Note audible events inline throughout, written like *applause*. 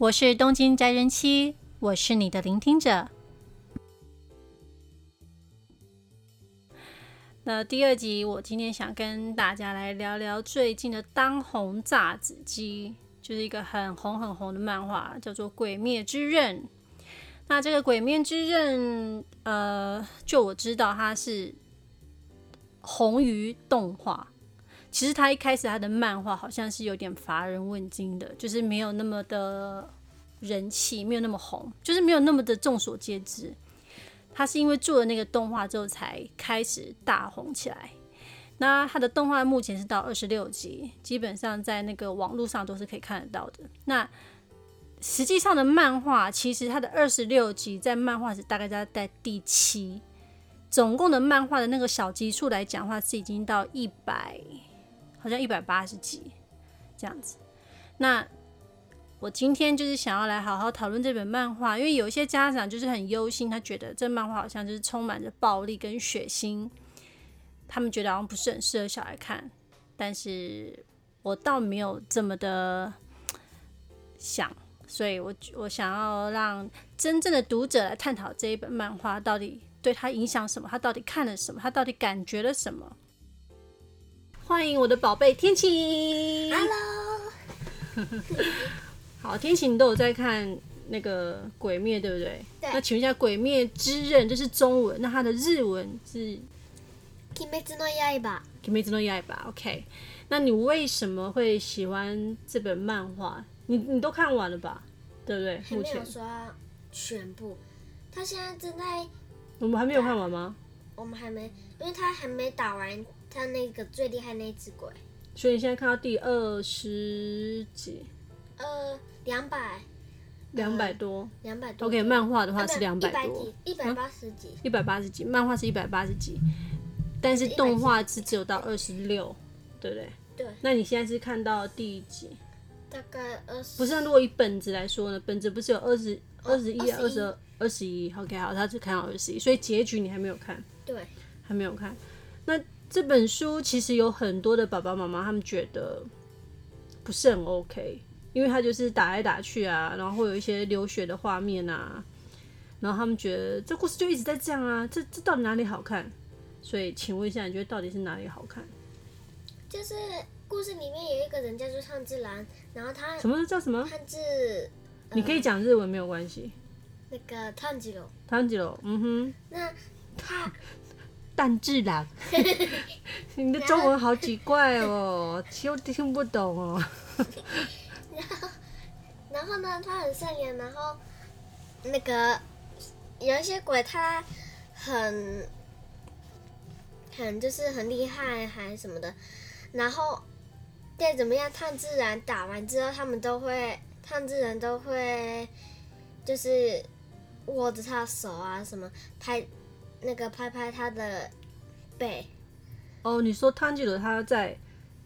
我是东京宅人妻，我是你的聆听者。那第二集，我今天想跟大家来聊聊最近的当红炸子鸡，就是一个很红很红的漫画，叫做《鬼灭之刃》。那这个《鬼灭之刃》，呃，就我知道它是红于动画。其实他一开始他的漫画好像是有点乏人问津的，就是没有那么的人气，没有那么红，就是没有那么的众所皆知。他是因为做了那个动画之后才开始大红起来。那他的动画目前是到二十六集，基本上在那个网络上都是可以看得到的。那实际上的漫画其实他的二十六集在漫画是大概在在第七，总共的漫画的那个小集数来讲的话是已经到一百。好像一百八十集这样子。那我今天就是想要来好好讨论这本漫画，因为有一些家长就是很忧心，他觉得这漫画好像就是充满着暴力跟血腥，他们觉得好像不是很适合小孩看。但是我倒没有这么的想，所以我我想要让真正的读者来探讨这一本漫画到底对他影响什么，他到底看了什么，他到底感觉了什么。欢迎我的宝贝天晴，Hello。*laughs* 好，天晴，你都有在看那个《鬼灭》，对不对？对。那请问一下，《鬼灭之刃》这是中文，那它的日文是《鬼灭之刃》吧？《鬼灭之刃》吧？OK。那你为什么会喜欢这本漫画？你你都看完了吧？对不对？目前没有刷全部。他现在正在。我们还没有看完吗？我们还没，因为他还没打完。他那个最厉害那只鬼，所以你现在看到第二十集，呃，两百，两百多，两百多。OK，漫画的话是两百多，一百八十集，一百八十集，漫画是一百八十集，但是动画是只有到二十六，对不对？对。那你现在是看到第几集？大概二十。不是，如果以本子来说呢？本子不是有二十二十一、二十二、二十一？OK，好，他就看到二十一，所以结局你还没有看？对，还没有看。那。这本书其实有很多的爸爸妈妈，他们觉得不是很 OK，因为他就是打来打去啊，然后会有一些流血的画面啊，然后他们觉得这故事就一直在这样啊，这这到底哪里好看？所以请问一下，你觉得到底是哪里好看？就是故事里面有一个人叫做炭治郎，然后他什么叫什么？炭治，你可以讲日文没有关系。那个炭治郎，炭治郎，嗯哼。那他。炭治郎，你的中文好奇怪哦，又听不懂哦。然后，然后呢？他很善良，然后那个有一些鬼，他很很就是很厉害，还什么的。然后再怎么样，炭治郎打完之后，他们都会，炭治郎都会就是握着他的手啊，什么拍。那个拍拍他的背。哦，你说炭治郎他在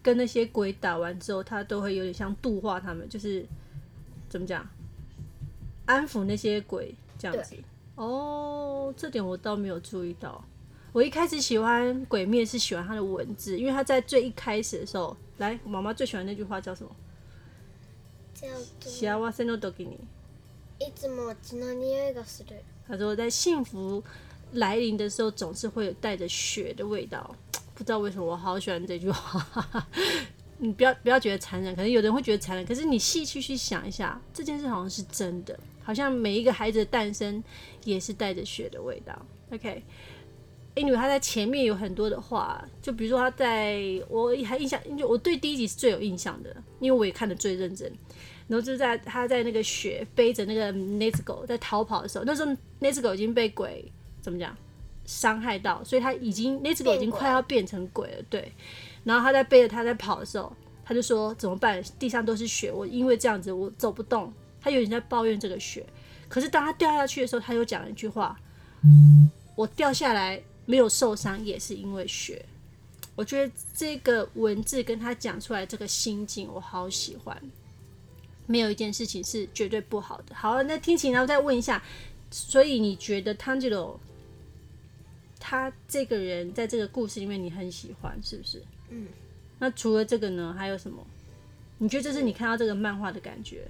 跟那些鬼打完之后，他都会有点像度化他们，就是怎么讲，安抚那些鬼这样子。哦，这点我倒没有注意到。我一开始喜欢鬼灭是喜欢他的文字，因为他在最一开始的时候，来，妈妈最喜欢那句话叫什么？叫做幸せの时に。いつも血の匂いがする。他说在幸福。 来临的时候总是会有带着血的味道，*tsk* 不知道为什么我好喜欢这句话。*laughs* 你不要不要觉得残忍，可能有人会觉得残忍，可是你细细去想一下，这件事好像是真的，好像每一个孩子的诞生也是带着血的味道。OK，因为他在前面有很多的话，就比如说他在我还印象，就我对第一集是最有印象的，因为我也看得最认真。然后就在他在那个雪背着那个 Nezuko 在逃跑的时候，那时候 Nezuko 已经被鬼。怎么讲？伤害到，所以他已经那只狗已经快要变成鬼了，对。然后他在背着他在跑的时候，他就说怎么办？地上都是血，我因为这样子我走不动。他有点在抱怨这个血。可是当他掉下去的时候，他又讲了一句话：我掉下来没有受伤，也是因为血。我觉得这个文字跟他讲出来这个心境，我好喜欢。没有一件事情是绝对不好的。好，那天晴，然后再问一下，所以你觉得炭治郎？他这个人在这个故事里面，你很喜欢，是不是？嗯。那除了这个呢，还有什么？你觉得这是你看到这个漫画的感觉？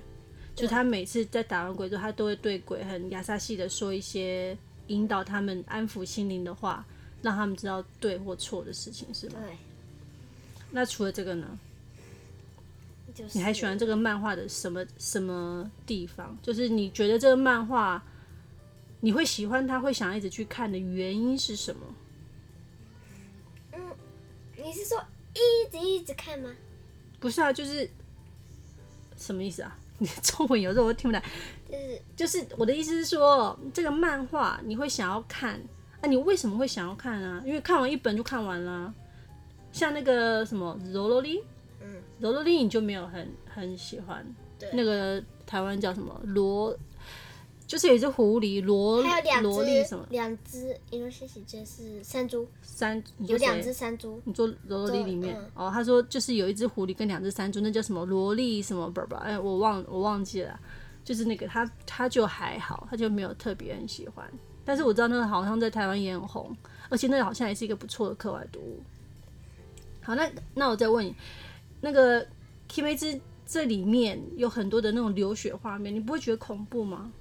就他每次在打完鬼之后，他都会对鬼很亚萨系的说一些引导他们、安抚心灵的话，让他们知道对或错的事情，是吗？对。那除了这个呢？就是、你还喜欢这个漫画的什么什么地方？就是你觉得这个漫画你会喜欢它，会想一直去看的原因是什么？嗯，你是说一直一直看吗？不是啊，就是什么意思啊？*laughs* 你中文有时候我听不来。就是就是我的意思是说，这个漫画你会想要看啊？你为什么会想要看啊？因为看完一本就看完了。像那个什么柔罗莉，嗯，罗罗莉你就没有很很喜欢。对，那个台湾叫什么罗？就是有一只狐狸，罗罗莉什么？两只，因为谢谢这是山猪。山有两只山猪。你说罗罗莉里面、嗯、哦，他说就是有一只狐狸跟两只山猪，那叫什么萝莉什么？不不，哎，我忘我忘记了。就是那个他他就还好，他就没有特别很喜欢。但是我知道那个好像在台湾也很红，而且那个好像也是一个不错的课外读物。好，那那我再问你，那个《鬼灭》这里面有很多的那种流血画面，你不会觉得恐怖吗？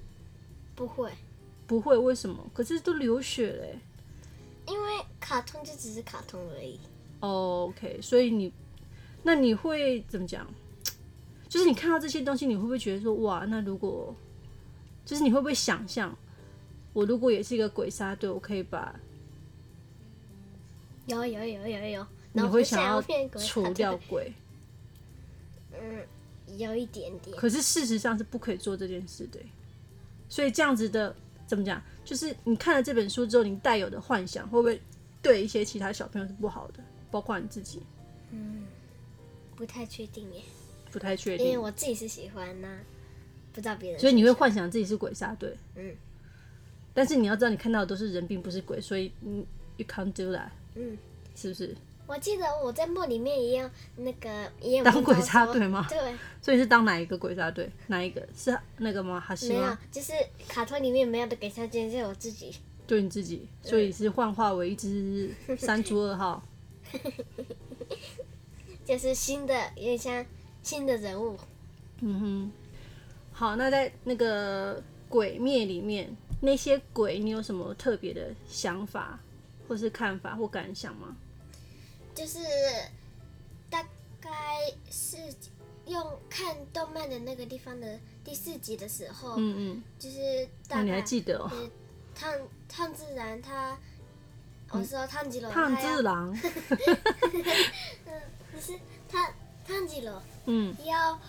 不会，不会，为什么？可是都流血嘞。因为卡通就只是卡通而已。Oh, OK，所以你，那你会怎么讲？就是你看到这些东西，你会不会觉得说，哇，那如果，就是你会不会想象，我如果也是一个鬼杀队，我可以把，有有有有有，你会想要除掉鬼？嗯，有一点点。可是事实上是不可以做这件事的。所以这样子的怎么讲？就是你看了这本书之后，你带有的幻想会不会对一些其他小朋友是不好的？包括你自己？嗯，不太确定耶。不太确定，因为我自己是喜欢呐、啊，不知道别人。所以你会幻想自己是鬼杀队？嗯。但是你要知道，你看到的都是人，并不是鬼，所以嗯，you can't do that。嗯，是不是？我记得我在梦里面一样，那个也有当鬼杀队吗？对，所以是当哪一个鬼杀队？哪一个是那个吗？还是没有？就是卡通里面没有的鬼杀队，就是我自己。对你自己，所以是幻化为一只山猪二号。*laughs* 就是新的，有点像新的人物。嗯哼。好，那在那个鬼灭里面，那些鬼，你有什么特别的想法，或是看法或感想吗？就是大概是用看动漫的那个地方的第四集的时候，嗯嗯，就是大概、哦、你还记得哦？烫烫自然他，我说炭治郎，炭治郎，*laughs* 嗯，不是他炭治郎，嗯，要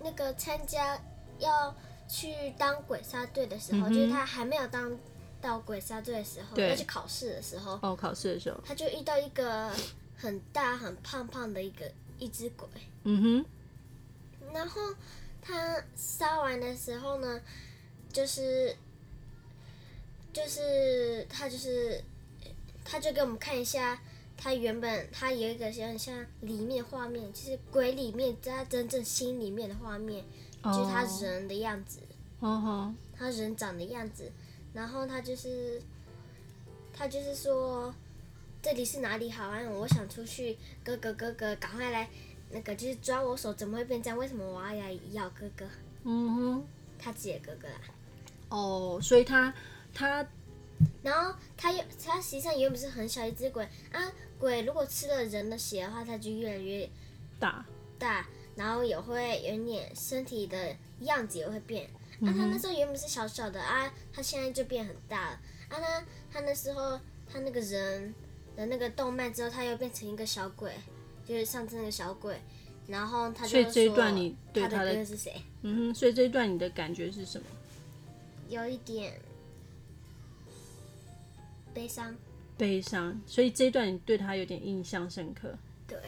那个参加要去当鬼杀队的时候，嗯、就是他还没有当。到鬼杀队的时候，要去考试的时候，哦，考试的时候，他就遇到一个很大、很胖胖的一个一只鬼。嗯哼。然后他杀完的时候呢，就是就是他就是他就给我们看一下，他原本他有一个像像里面画面，就是鬼里面在他真正心里面的画面，哦，就是他人的样子。哦，他人长的样子。然后他就是，他就是说，这里是哪里好啊？我想出去，哥哥哥哥，赶快来，那个就是抓我手，怎么会变这样？为什么我要来咬哥哥？嗯哼，他自己的哥哥啦。哦，所以他他，然后他又他实际上原本是很小一只鬼啊，鬼如果吃了人的血的话，它就越来越大大，然后也会有点身体的样子也会变。啊，他那时候原本是小小的啊，他现在就变很大了啊。他他那时候他那个人的那个动漫之后，他又变成一个小鬼，就是上次那个小鬼。然后他就说，所以这一段你对他的，他的哥哥是谁？嗯哼，所以这一段你的感觉是什么？有一点悲伤。悲伤，所以这一段你对他有点印象深刻。对。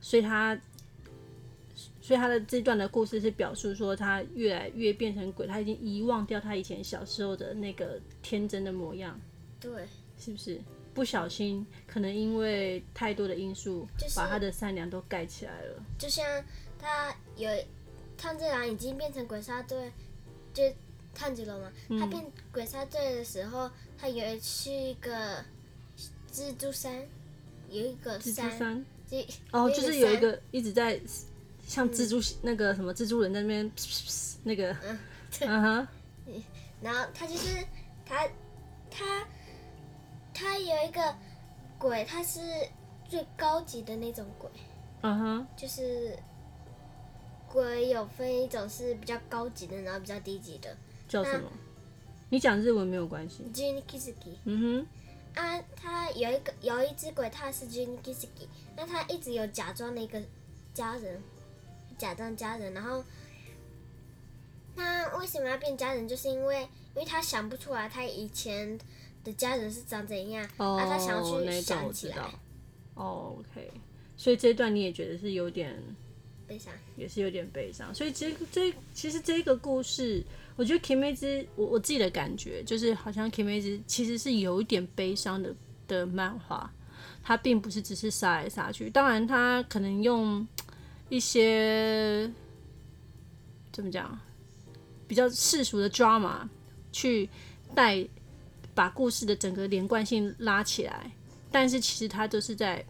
所以他。所以他的这段的故事是表述说，他越来越变成鬼，他已经遗忘掉他以前小时候的那个天真的模样。对，是不是不小心？可能因为太多的因素，把他的善良都盖起来了。就像他有炭治郎已经变成鬼杀队，就炭治郎嘛，他变鬼杀队的时候，他有去一个蜘蛛山，有一个山，蜘蛛山，哦，就是有一个一直在。像蜘蛛、嗯、那个什么蜘蛛人在那边 *laughs* 那个，*laughs* 嗯，嗯哼，然后他就是他他他有一个鬼，他是最高级的那种鬼，嗯哼，就是鬼有分一种是比较高级的，然后比较低级的，叫什么？你讲日文没有关系。Juni Kizuki。嗯哼。啊，他有一个有一只鬼，他是 Juni Kizuki，那他一直有假装的一个家人，假装家人，然后他为什么要变家人？就是因为因为他想不出来他以前的家人是长怎样，哦、啊，他想要去想起来。哦，OK，所以这一段你也觉得是有点悲伤，也是有点悲伤。所以这这其实这个故事。我觉得《Kimetsu》我我自己的感觉就是，好像《Kimetsu》其实是有一点悲伤的的漫画，它并不是只是杀来杀去。当然，它可能用一些怎么讲比较世俗的 drama 去带把故事的整个连贯性拉起来，但是其实他都是在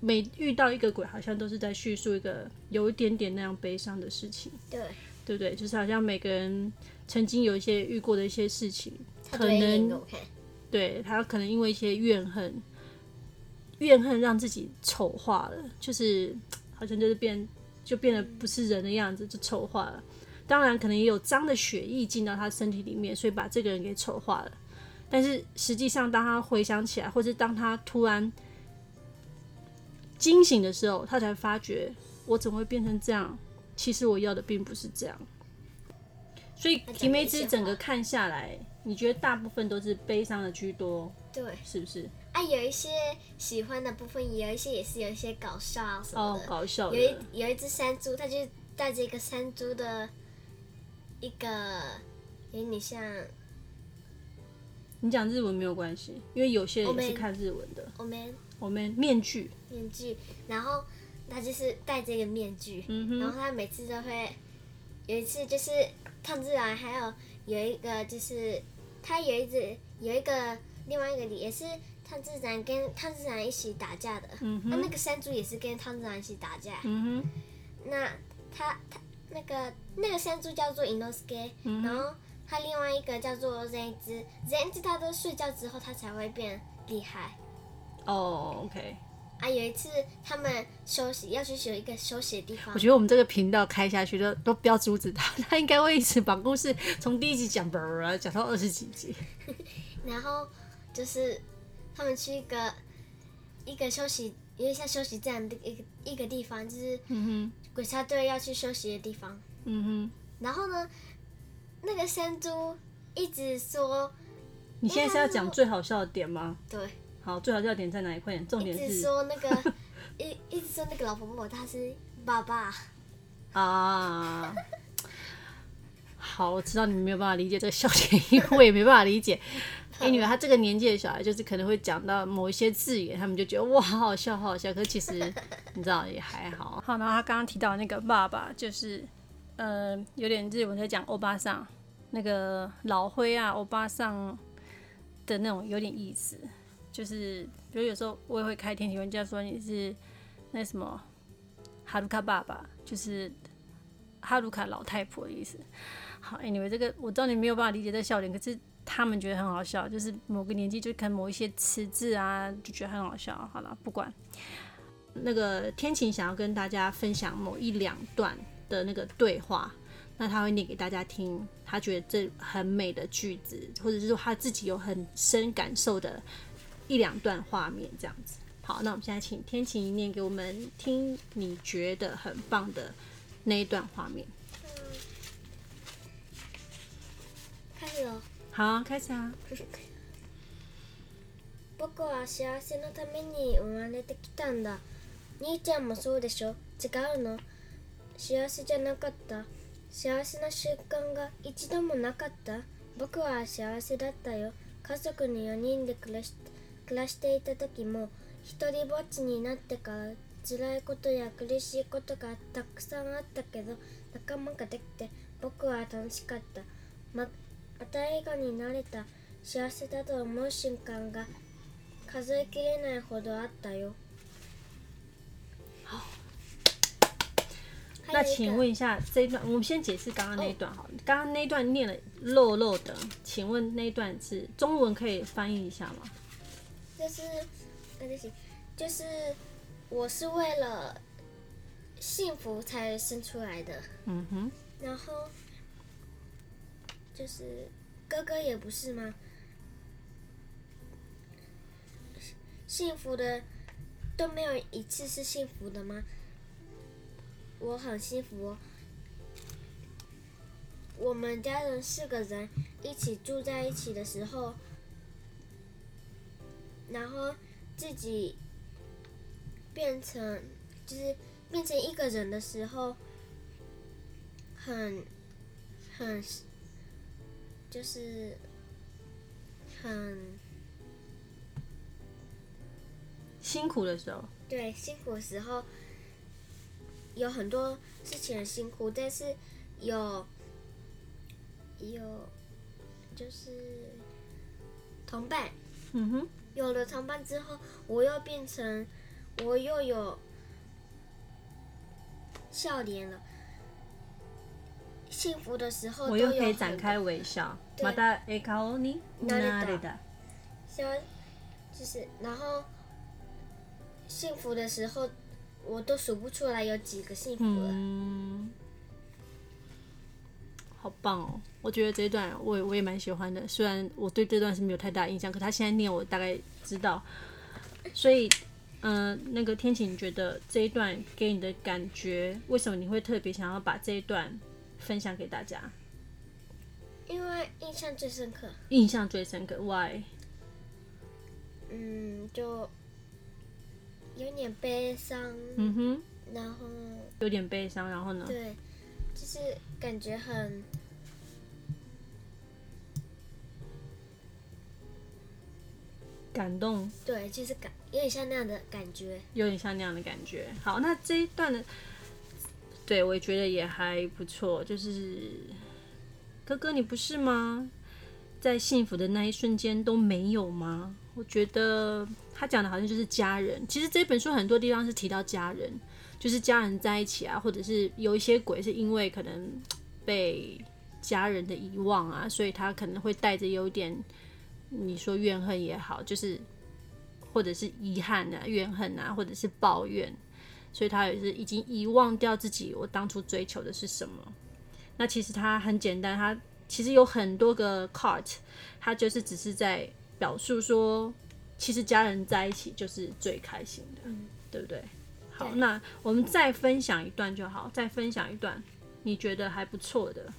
每遇到一个鬼，好像都是在叙述一个有一点点那样悲伤的事情。对，对不对？就是好像每个人。曾经有一些遇过的一些事情，可能对他可能因为一些怨恨，怨恨让自己丑化了，就是好像就是变就变得不是人的样子，就丑化了。当然，可能也有脏的血液进到他身体里面，所以把这个人给丑化了。但是实际上，当他回想起来，或者当他突然惊醒的时候，他才发觉我怎么会变成这样？其实我要的并不是这样。所以《提梅之》整个看下来，你觉得大部分都是悲伤的居多，对，是不是？啊，有一些喜欢的部分，有一些也是有一些搞笑啊什么的。哦，搞笑的。有一有一只山猪，它就带着一个山猪的一个，有点像。你讲日文没有关系，因为有些人也是看日文的。我们我们面具面具，然后他就是戴着一个面具，嗯，然后他每次都会有一次就是。炭治郎还有有一个就是他有一只有一个另外一个也是炭治郎跟炭治郎一起打架的，嗯哼，那那个山猪也是跟炭治郎一起打架，嗯哼，那他他那个那个山猪叫做伊诺斯ケ，然后他另外一个叫做仁一，仁一他都睡觉之后他才会变厉害，哦，oh，OK。啊，有一次他们休息要去选一个休息的地方。我觉得我们这个频道开下去都都不要阻止他，他应该会一直把故事从第一集讲，讲到二十几集。*laughs* 然后就是他们去一个一个休息，因为像休息站的一个一个地方，就是鬼杀队要去休息的地方。嗯哼。然后呢，那个山猪一直说：“你现在是要讲最好笑的点吗？”对。好，最好笑点在哪里？快点，重点是。一直说那个，*laughs* 一一直说那个老婆婆她是爸爸。啊。好，我知道你们没有办法理解这个笑点，因为我也没办法理解。因为他这个年纪的小孩，就是可能会讲到某一些字眼，他们就觉得哇，好好笑，好好笑。可是其实你知道也还好。*laughs* 好，然后他刚刚提到那个爸爸，就是呃，有点日文在讲欧巴桑，那个老灰啊，欧巴桑的那种有点意思。就是，比如有时候我也会开天体玩笑说你是那什么哈鲁卡爸爸，就是哈鲁卡老太婆的意思。好，anyway，这个我知道你没有办法理解这笑点，可是他们觉得很好笑，就是某个年纪就看某一些词字啊，就觉得很好笑。好了，不管那个天晴想要跟大家分享某一两段的那个对话，那他会念给大家听，他觉得这很美的句子，或者是说他自己有很深感受的。一两段画面这样子，好，那我们现在请天晴念给我们听，你觉得很棒的那一段画面。开始了。好，开始啊。仆は幸せのために生まれてきたんだ。兄ちゃんもそうでしょ？违うの？幸せじゃなかった？幸せな瞬间が一度もなかった？仆は幸せだったよ。家族に4人で暮らして。暮らしていた时も一人ぼっちになってから辛いことや苦しいことがたくさんあったけど仲间ができて仆は楽しかったままた笑颜になれた幸せだと思う瞬间が数えきれないほどあったよ。 那请问一下，这一段我们先解释刚刚那一段好了。刚、哦、刚那一段念了漏漏的，请问那一段是中文可以翻译一下吗？就是，那就行。就是我是为了幸福才生出来的。嗯哼。然后 就是哥哥也不是吗？幸福的都没有一次是幸福的吗？我很幸福。我们家人四个人一起住在一起的时候，然后自己变成就是变成一个人的时候，很很就是很。辛苦的时候，对，辛苦的时候有很多事情很辛苦，但是有有就是同伴，嗯哼，有了同伴之后，我又变成我又有笑脸了。幸福的时候，我又可以展开微笑。また笑颜になれた。就是然后。幸福的时候，我都数不出来有几个幸福了。嗯，好棒哦！我觉得这一段我也我也蛮喜欢的，虽然我对这段是没有太大印象，可他现在念我大概知道。所以，嗯、呃，那个天晴，你觉得这一段给你的感觉，为什么你会特别想要把这一段 分享给大家？因为印象最深刻。印象最深刻，Why？嗯，就。有点悲伤，嗯哼，然后有点悲伤，然后呢？对，就是感觉很感动。对，就是感有点像那样的感觉，有点像那样的感觉。好，那这一段的，对我也觉得也还不错。就是哥哥，你不是吗？在幸福的那一瞬间都没有吗？我觉得他讲的好像就是家人。其实这本书很多地方是提到家人，就是家人在一起啊，或者是有一些鬼是因为可能被家人的遗忘啊，所以他可能会带着有点你说怨恨也好，就是或者是遗憾啊、怨恨啊，或者是抱怨，所以他也是已经遗忘掉自己我当初追求的是什么。那其实他很简单，他。其实有很多个 card，他就是只是在表述说，其实家人在一起就是最开心的，嗯、对不对？好，对那我们再分享一段就好，再分享一段你觉得还不错的。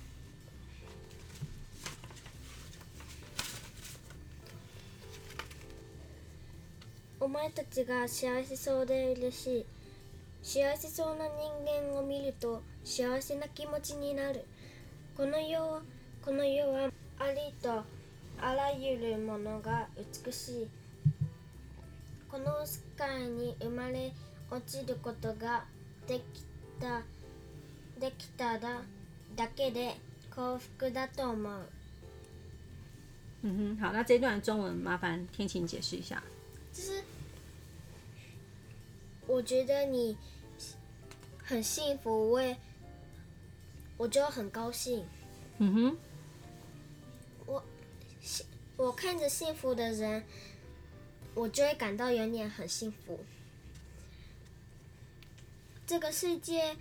お前たちが幸せそうで嬉しい。 幸せそうな人间を见ると幸せな気持ちになる。この世この世はありとあらゆるものが美しい。この世界に生まれ落ちることができたできただだけで幸福だと思う。嗯哼，好，那这段中文麻烦天晴解释一下。就是我觉得你很幸福，我也我就很高兴。嗯哼。我我看着幸福的人，我就会感到有点很幸福。这个世界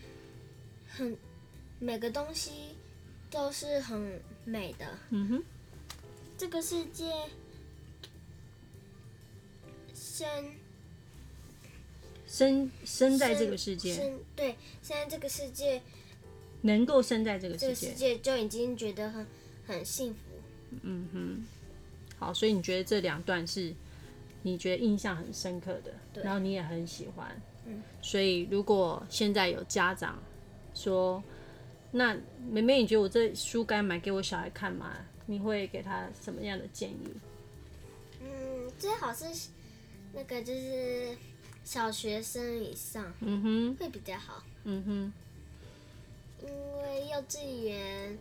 很每个东西都是很美的。嗯哼。这个世界生生生在这个世界，生对，生在这个世界能够生在这个世界，这个世界就已经觉得很很幸福。嗯哼。好，所以你觉得这两段是你觉得印象很深刻的，对然后你也很喜欢。嗯，所以如果现在有家长说，那妹妹，你觉得我这书该买给我小孩看吗？你会给他什么样的建议？嗯，最好是那个就是小学生以上，嗯哼，会比较好。嗯哼，因为幼稚园。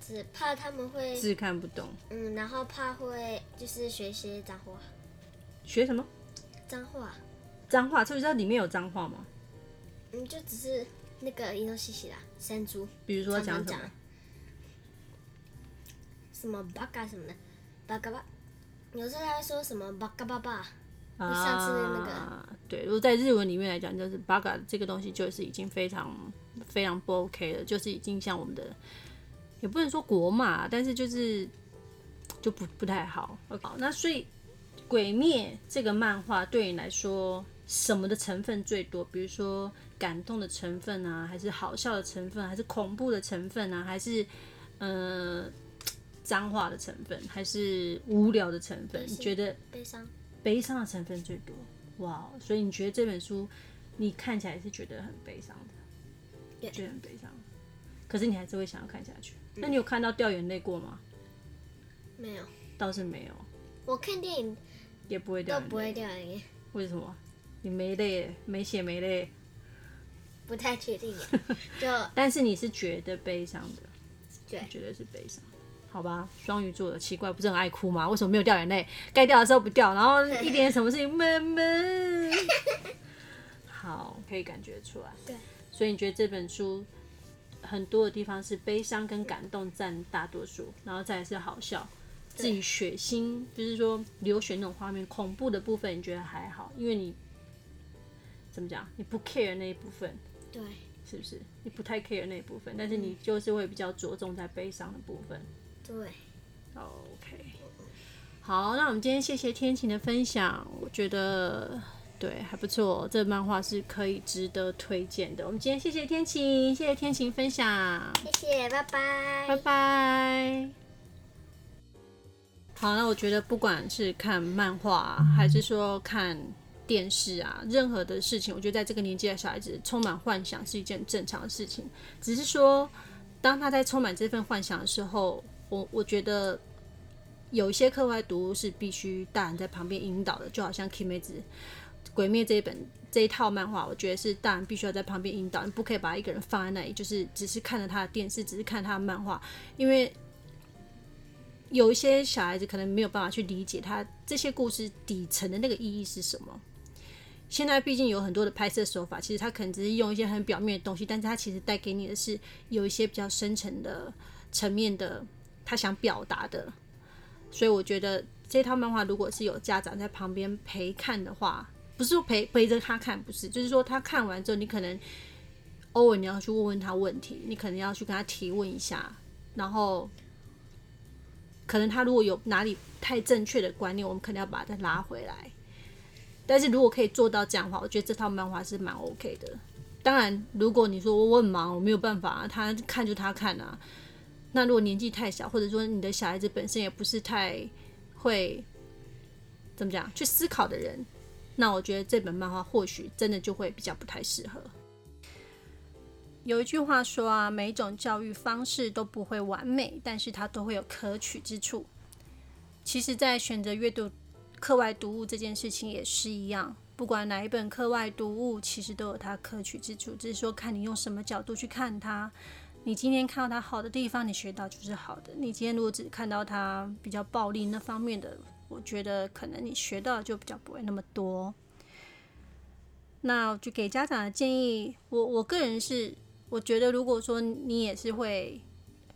只怕他们会字看不懂，嗯，然后怕会就是学些脏话，学什么？脏话，脏话，知不知道里面有脏话吗？嗯，就只是那个伊诺西西啦，山猪。比如说讲什么？什么巴嘎什么的，巴嘎巴。有时候他会说什么巴嘎巴巴。上次的那个。啊，对，如果在日文里面来讲，就是巴嘎这个东西就是已经非常非常不 OK 了，就是已经像我们的，也不能说国骂，但是就是就不不太好。好，那所以《鬼灭》这个漫画对你来说，什么的成分最多？比如说感动的成分啊，还是好笑的成分，还是恐怖的成分啊，还是嗯？呃脏话的成分还是无聊的成分？你觉得悲伤？悲伤的成分最多。哇，所以你觉得这本书你看起来是觉得很悲伤的，yeah. 觉得很悲伤。可是你还是会想要看下去。那你有看到掉眼泪过吗？没有，倒是没有。我看电影也不会掉眼泪，不会掉眼泪。为什么？你没泪，没血没泪？不太确定。*laughs* 就但是你是觉得悲伤的，对，觉得是悲伤。好吧，双鱼座的奇怪，不是很爱哭吗？为什么没有掉眼泪？该掉的时候不掉，然后一点什么事情闷闷。*laughs* 好，可以感觉出来。对，所以你觉得这本书很多的地方是悲伤跟感动占大多数，然后再来是好笑。至于血腥，就是说流血那种画面，恐怖的部分你觉得还好，因为你怎么讲？你不 care 那一部分。对，是不是？你不太 care 那一部分，但是你就是会比较着重在悲伤的部分。对，OK，好，那我们今天谢谢天晴的分享，我觉得对还不错，这漫画是可以值得推荐的。我们今天谢谢天晴，谢谢天晴分享，谢谢，拜拜，拜拜。好，那我觉得不管是看漫画还是说看电视啊，任何的事情，我觉得在这个年纪的小孩子充满幻想是一件正常的事情，只是说当他在充满这份幻想的时候。我我觉得有一些课外读物是必须大人在旁边引导的，就好像《鬼灭之鬼灭》这一本这一套漫画，我觉得是大人必须要在旁边引导，你不可以把一个人放在那里，就是只是看着他的电视，只是看他的漫画，因为有一些小孩子可能没有办法去理解他这些故事底层的那个意义是什么。现在毕竟有很多的拍摄手法，其实他可能只是用一些很表面的东西，但是他其实带给你的是有一些比较深层的层面的。他想表达的，所以我觉得这套漫画如果是有家长在旁边陪看的话，不是说陪陪着他看，不是，就是说他看完之后，你可能偶尔你要去问问他问题，你可能要去跟他提问一下，然后可能他如果有哪里太正确的观念，我们可能要把他拉回来。但是如果可以做到这样的话，我觉得这套漫画是蛮 OK 的。当然，如果你说我很忙，我没有办法，他看就他看啊。那如果年纪太小，或者说你的小孩子本身也不是太会怎么讲去思考的人，那我觉得这本漫画或许真的就会比较不太适合。有一句话说啊，每一种教育方式都不会完美，但是它都会有可取之处。其实，在选择阅读课外读物这件事情也是一样，不管哪一本课外读物，其实都有它可取之处，只是说看你用什么角度去看它。你今天看到它好的地方，你学到就是好的。你今天如果只看到它比较暴力那方面的，我觉得可能你学到就比较不会那么多。那就给家长的建议，我我个人是，我觉得如果说你也是会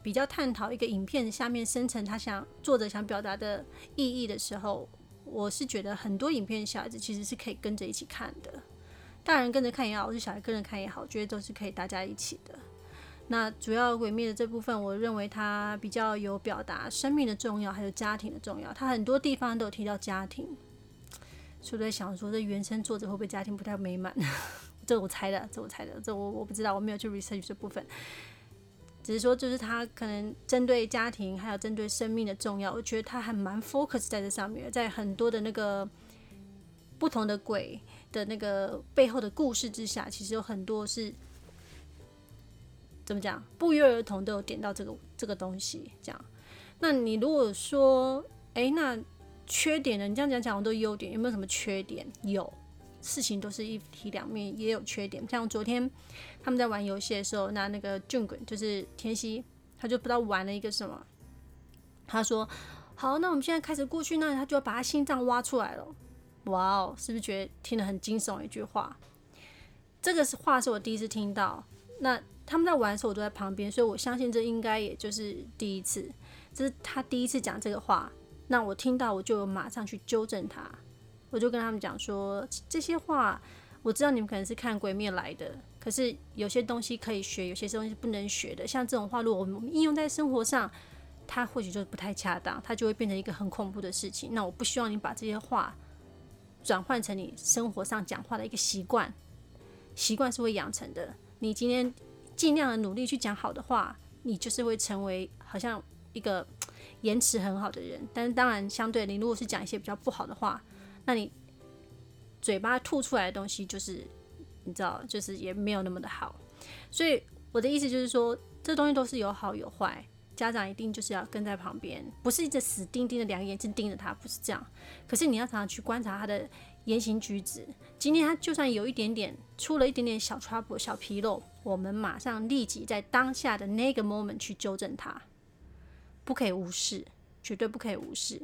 比较探讨一个影片下面深层他想作者想表达的意义的时候，我是觉得很多影片小孩子其实是可以跟着一起看的，大人跟着看也好，或是小孩跟着看也好，我觉得都是可以大家一起的。那主要鬼灭的这部分，我认为它比较有表达生命的重要，还有家庭的重要。它很多地方都有提到家庭，所以我在想说，这原生作者会不会家庭不太美满？*laughs* 这我猜的，这我猜的，这我我不知道，我没有去 research 这部分。只是说，就是他可能针对家庭，还有针对生命的重要，我觉得他还蛮 focus 在这上面，在很多的那个不同的鬼的那个背后的故事之下，其实有很多是。怎么讲？不约而同都有点到这个这个东西，这样。那你如果说，哎，那缺点呢？你这样讲讲，我都优点，有没有什么缺点？有，事情都是一体两面，也有缺点。像昨天他们在玩游戏的时候，那那个俊滚就是天熙，他就不知道玩了一个什么。他说：“好，那我们现在开始过去，那他就要把他心脏挖出来了。”哇哦，是不是觉得听得很惊悚一句话？这个是话是我第一次听到。那他们在玩的时候，我都在旁边，所以我相信这应该也就是第一次，这是他第一次讲这个话。那我听到，我就马上去纠正他，我就跟他们讲说，这些话我知道你们可能是看《鬼灭》来的，可是有些东西可以学，有些东西是不能学的。像这种话，如果我们应用在生活上，它或许就不太恰当，它就会变成一个很恐怖的事情。那我不希望你把这些话转换成你生活上讲话的一个习惯，习惯是会养成的。你今天尽量的努力去讲好的话，你就是会成为好像一个。言辞很好的人，但是当然，相对你如果是讲一些比较不好的话，那你嘴巴吐出来的东西就是你知道，就是也没有那么的好。所以我的意思就是说，这东西都是有好有坏，家长一定就是要跟在旁边，不是一直死盯盯的两个眼睛盯着他，不是这样。可是你要常常去观察他的言行举止。今天他就算有一点点出了一点点小 trouble、小纰漏，我们马上立即在当下的那个 moment 去纠正他。不可以无视，绝对不可以无视。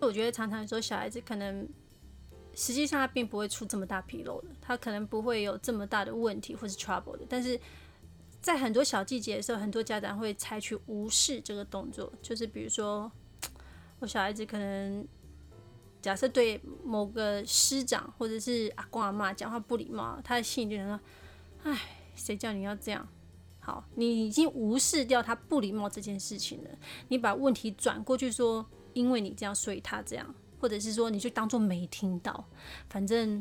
我觉得常常说小孩子可能实际上他并不会出这么大纰漏的，他可能不会有这么大的问题或是 trouble 的。但是在很多小细节的时候，很多家长会采取无视这个动作，就是比如说 *tsk* 我小孩子可能假设对某个师长或者是阿公阿嬷讲话不礼貌，他的心里就想说：“哎，谁叫你要这样？”好，你已经无视掉他不礼貌这件事情了。你把问题转过去说，因为你这样，所以他这样，或者是说，你就当做没听到。反正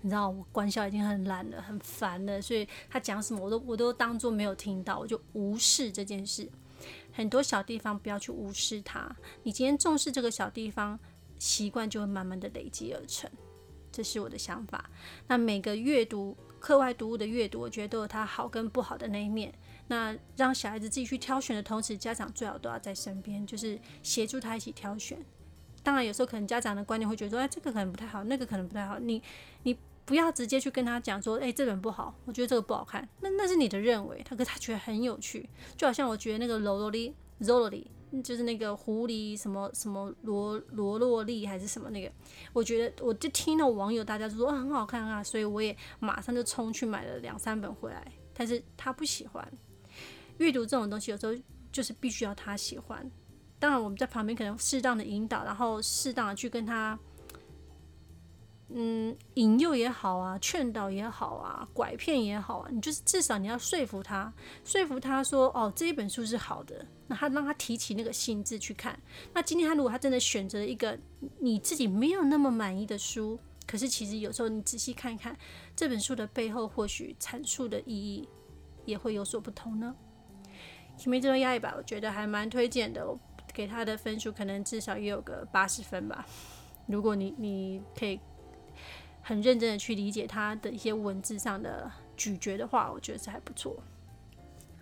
你知道，我官校已经很懒了，很烦了，所以他讲什么，我都我都当做没有听到，我就无视这件事。很多小地方不要去无视它。你今天重视这个小地方，习惯就会慢慢的累积而成。这是我的想法。那每个阅读。课外读物的阅读，我觉得都有它好跟不好的那一面。那让小孩子自己去挑选的同时，家长最好都要在身边，就是协助他一起挑选。当然，有时候可能家长的观念会觉得说，哎，这个可能不太好，那个可能不太好。你你不要直接去跟他讲说，哎，这本不好，我觉得这个不好看。那那是你的认为，他可他觉得很有趣，就好像我觉得那个罗罗里 Zololi。就是那个狐狸什么什么罗罗洛丽还是什么那个，我觉得我就听了网友大家就说很好看啊，所以我也马上就冲去买了两三本回来。但是他不喜欢阅读这种东西，有时候就是必须要他喜欢。当然我们在旁边可能适当的引导，然后适当的去跟他。嗯，引诱也好啊，劝导也好啊，拐骗也好啊，你就是至少你要说服他，说服他说，哦，这一本书是好的，那他让他提起那个兴致去看。那今天他如果他真的选择一个你自己没有那么满意的书，可是其实有时候你仔细看一看这本书的背后，或许阐述的意义也会有所不同呢。《鬼灭之刃》吧，我觉得还蛮推荐的，我给他的分数可能至少也有个八十分吧。如果你你可以。很认真的去理解他的一些文字上的咀嚼的话，我觉得是还不错。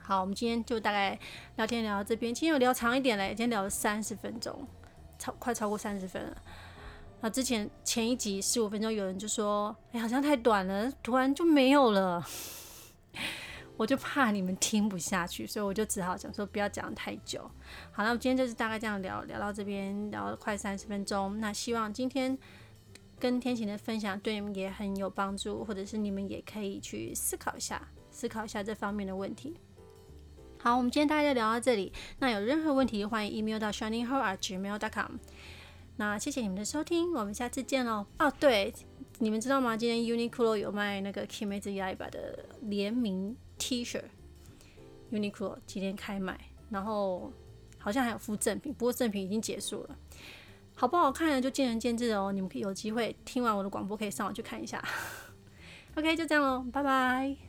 好，我们今天就大概聊天聊到这边，今天有聊长一点嘞，今天聊了三十分钟，超快超过三十分了。那之前前一集十五分钟，有人就说，哎，好像太短了，突然就没有了。*laughs* 我就怕你们听不下去，所以我就只好讲说不要讲太久。好，那我今天就是大概这样聊聊到这边，聊了快三十分钟。那希望今天。跟天晴的分享对你们也很有帮助，或者是你们也可以去思考一下，思考一下这方面的问题。好，我们今天大概就聊到这里。那有任何问题，欢迎 email 到 shiningheart@gmail.com。那谢谢你们的收听，我们下次见喽。哦，对，你们知道吗？今天 Uniqlo 有卖那个《Kimetsu Yaiba》的联名 T 恤，Uniqlo 今天开卖，然后好像还有附赠品，不过赠品已经结束了。好不好看？就见仁见智哦。你们可以有机会听完我的广播，可以上网去看一下。*laughs* OK，就这样喽，拜拜。